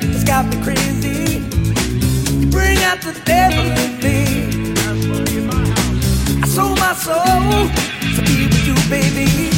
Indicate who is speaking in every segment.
Speaker 1: It's got me crazy. Bring out the devil in me. I sold my soul to be with you, baby.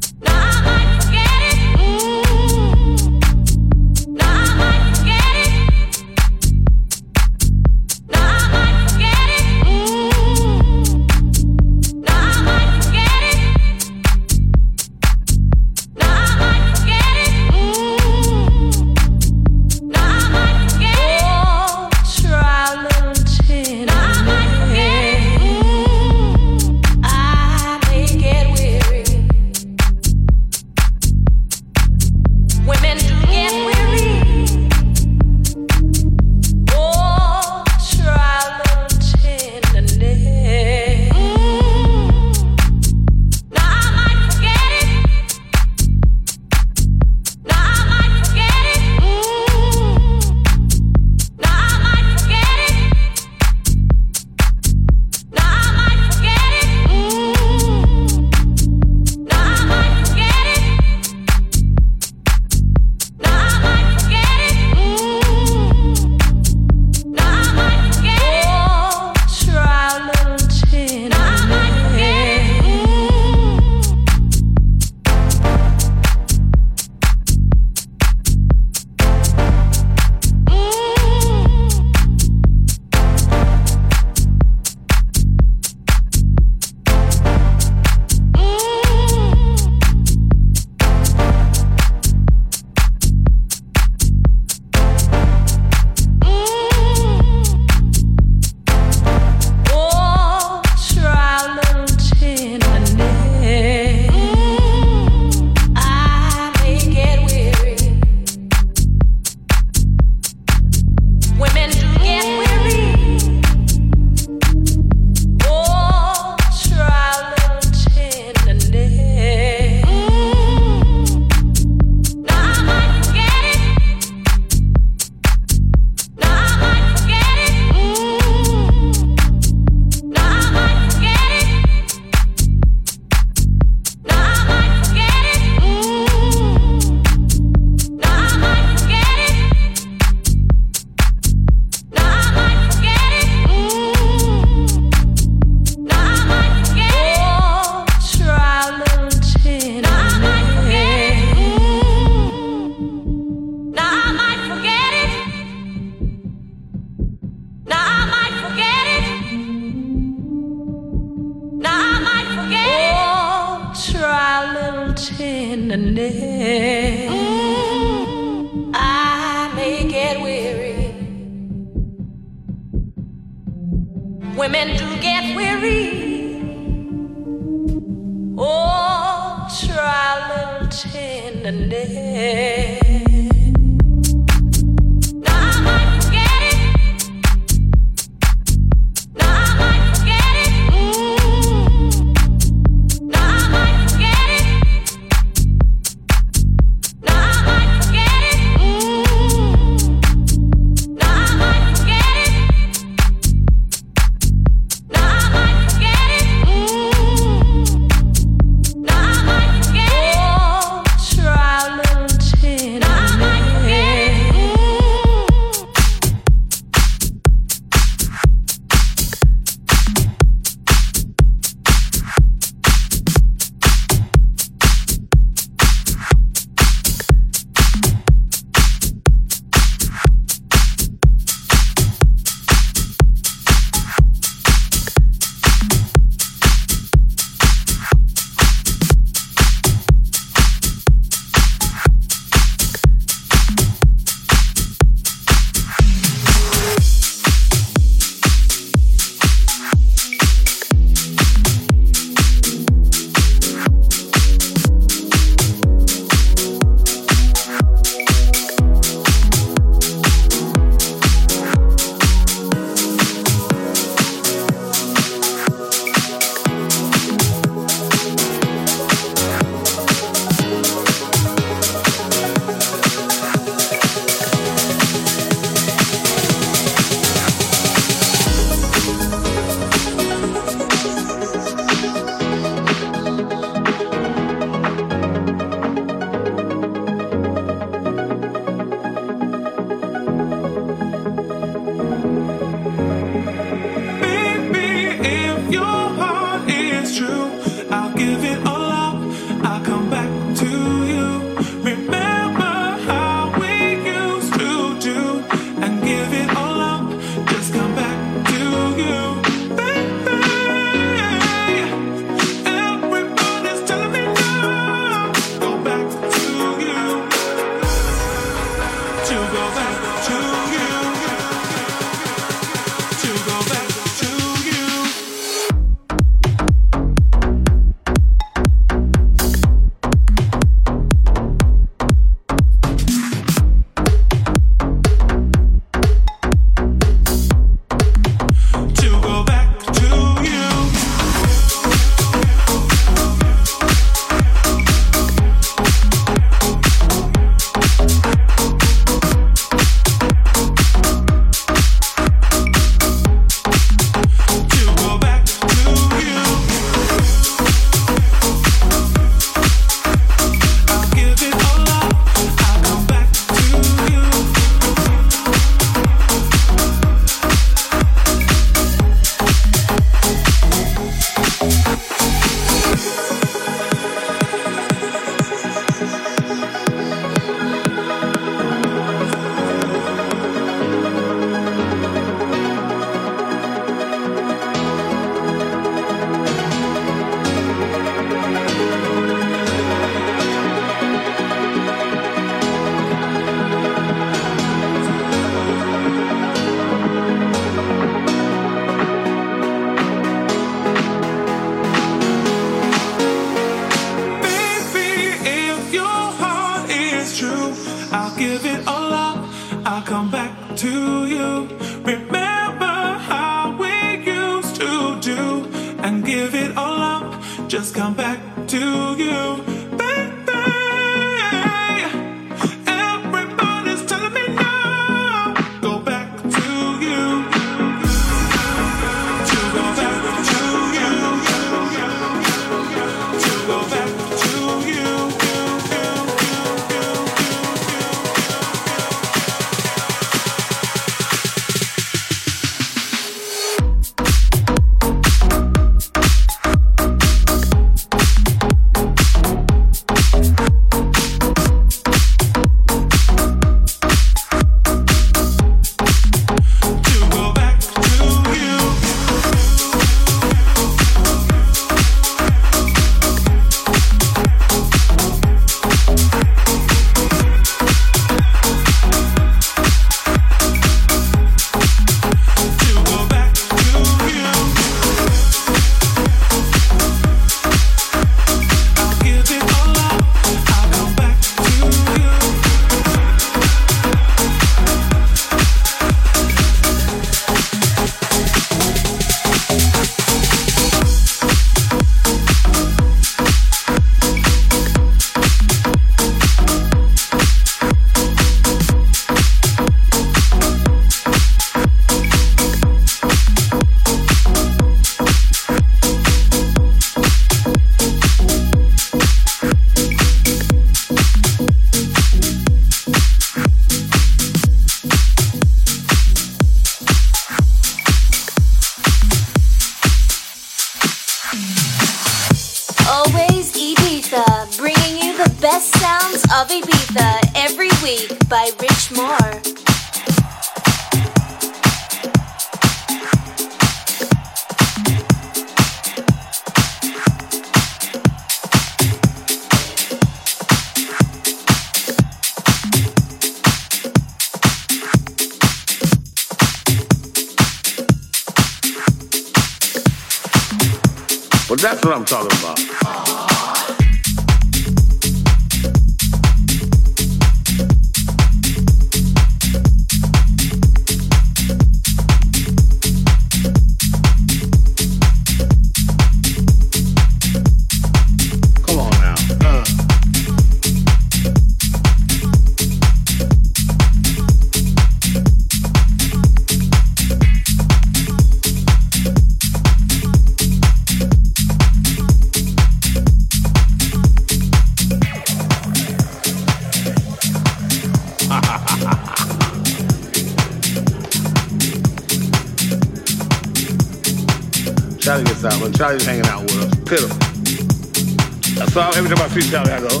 Speaker 2: So every time I see Charlie, I go, ooh.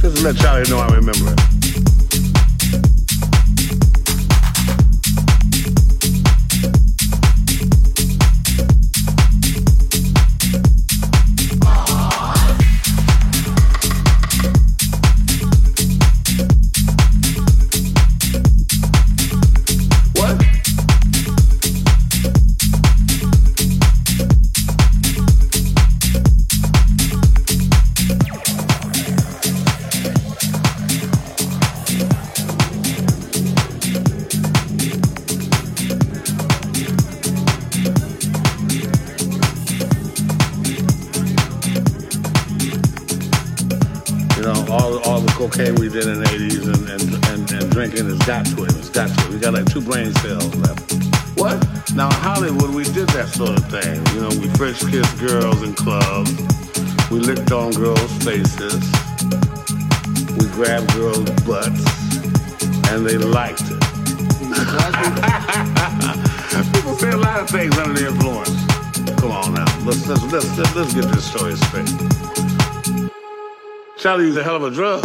Speaker 2: Just to let Charlie know I remember it. Kissed girls in clubs. We licked on girls' faces. We grabbed girls' butts. And they liked it. People say a lot of things under the influence. Come on now. Let's, let's, let's, let's, get this story straight. Charlie a hell of a drug.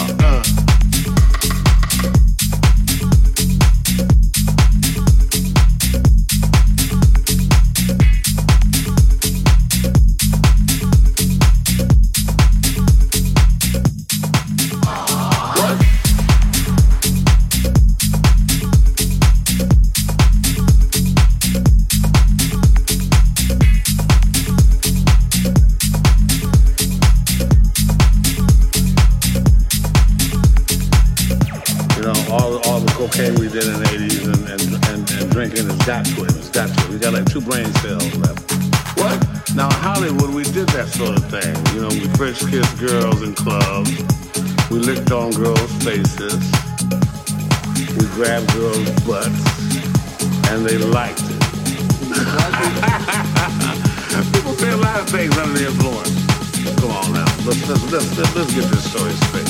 Speaker 2: Let's, get this story straight.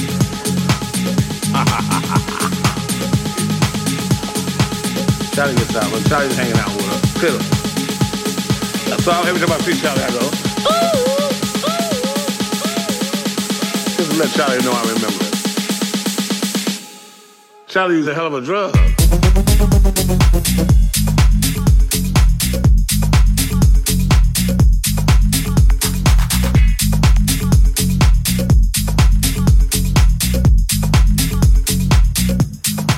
Speaker 2: Charlie gets out, but Charlie's hanging out with us. Fiddle. So every time I see Charlie, I go, ooh, Just let Charlie know I remember it. Charlie was a hell of a drug.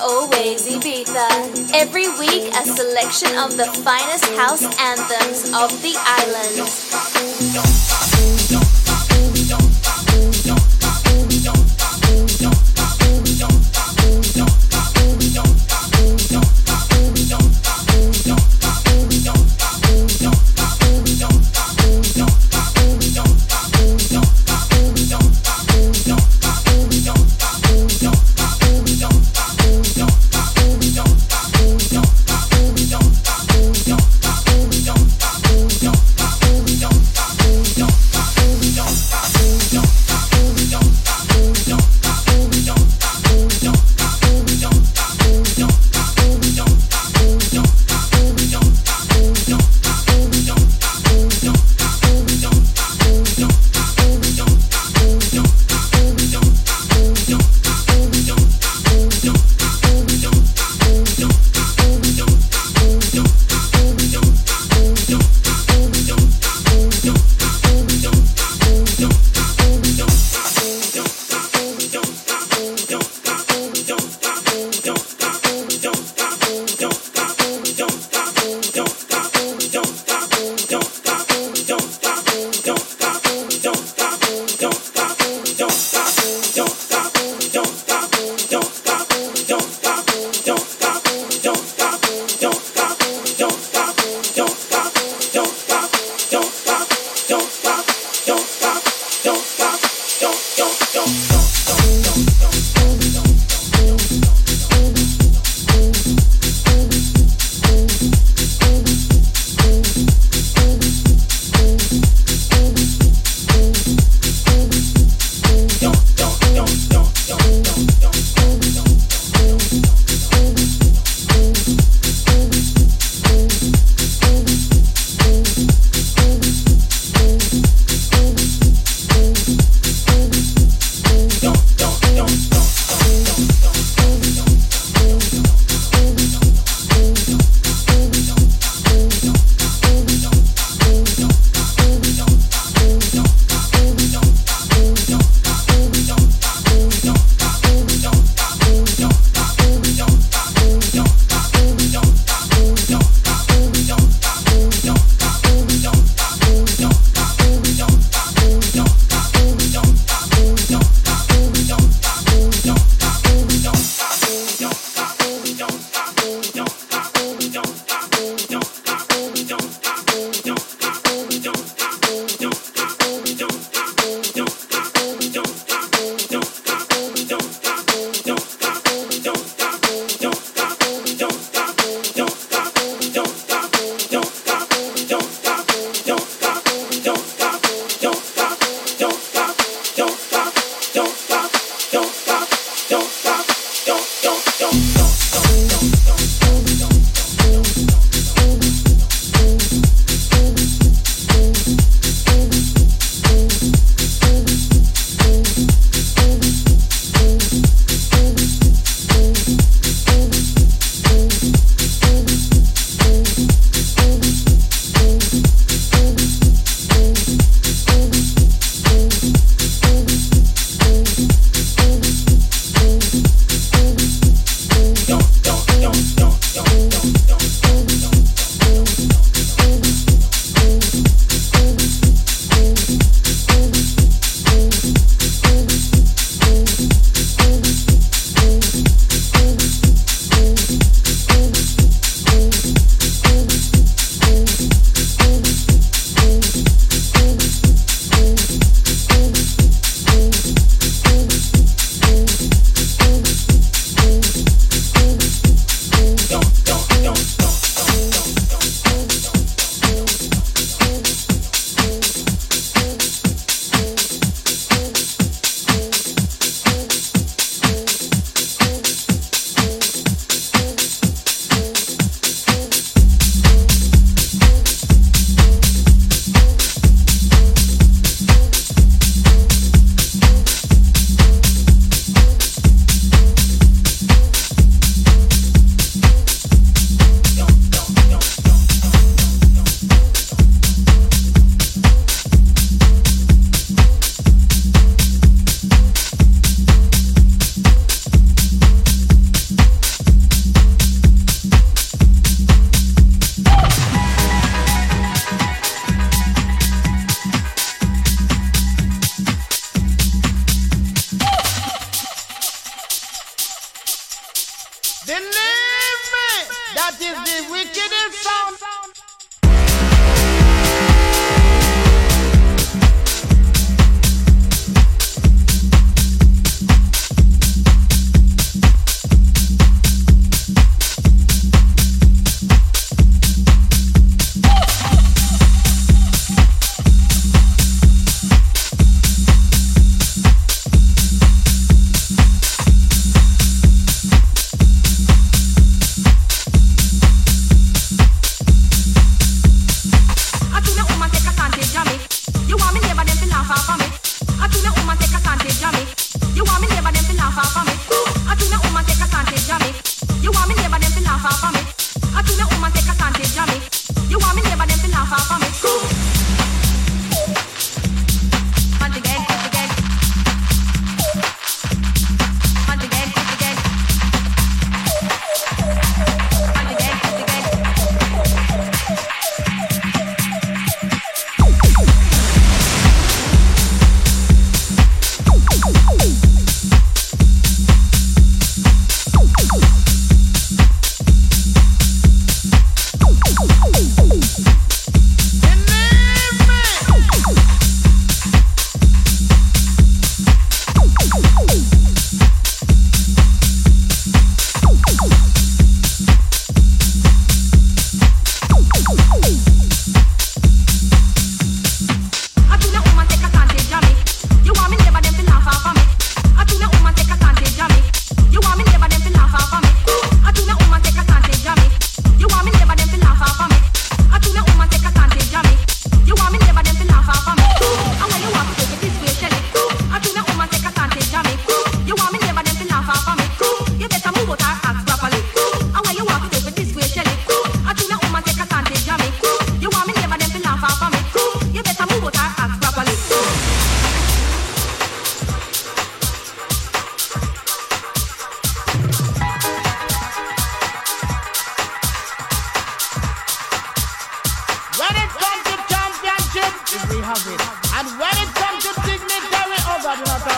Speaker 3: Always Ibiza. Every week, a selection of the finest house anthems of the island.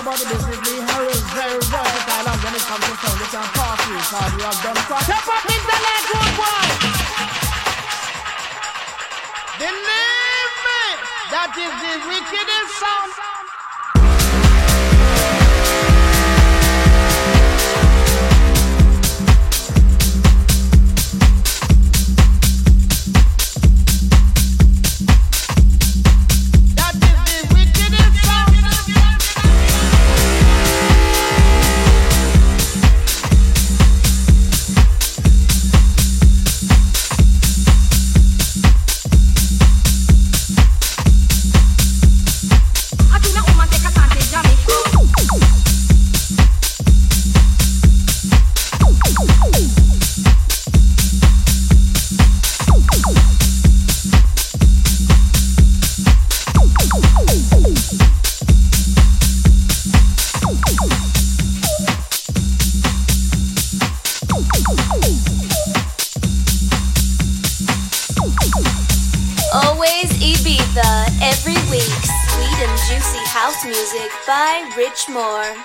Speaker 4: about the business, we are very versatile. And when it comes to sound, cause we have done quite. Step up in the good boy! Believe me, that is the wickedest sound
Speaker 3: more.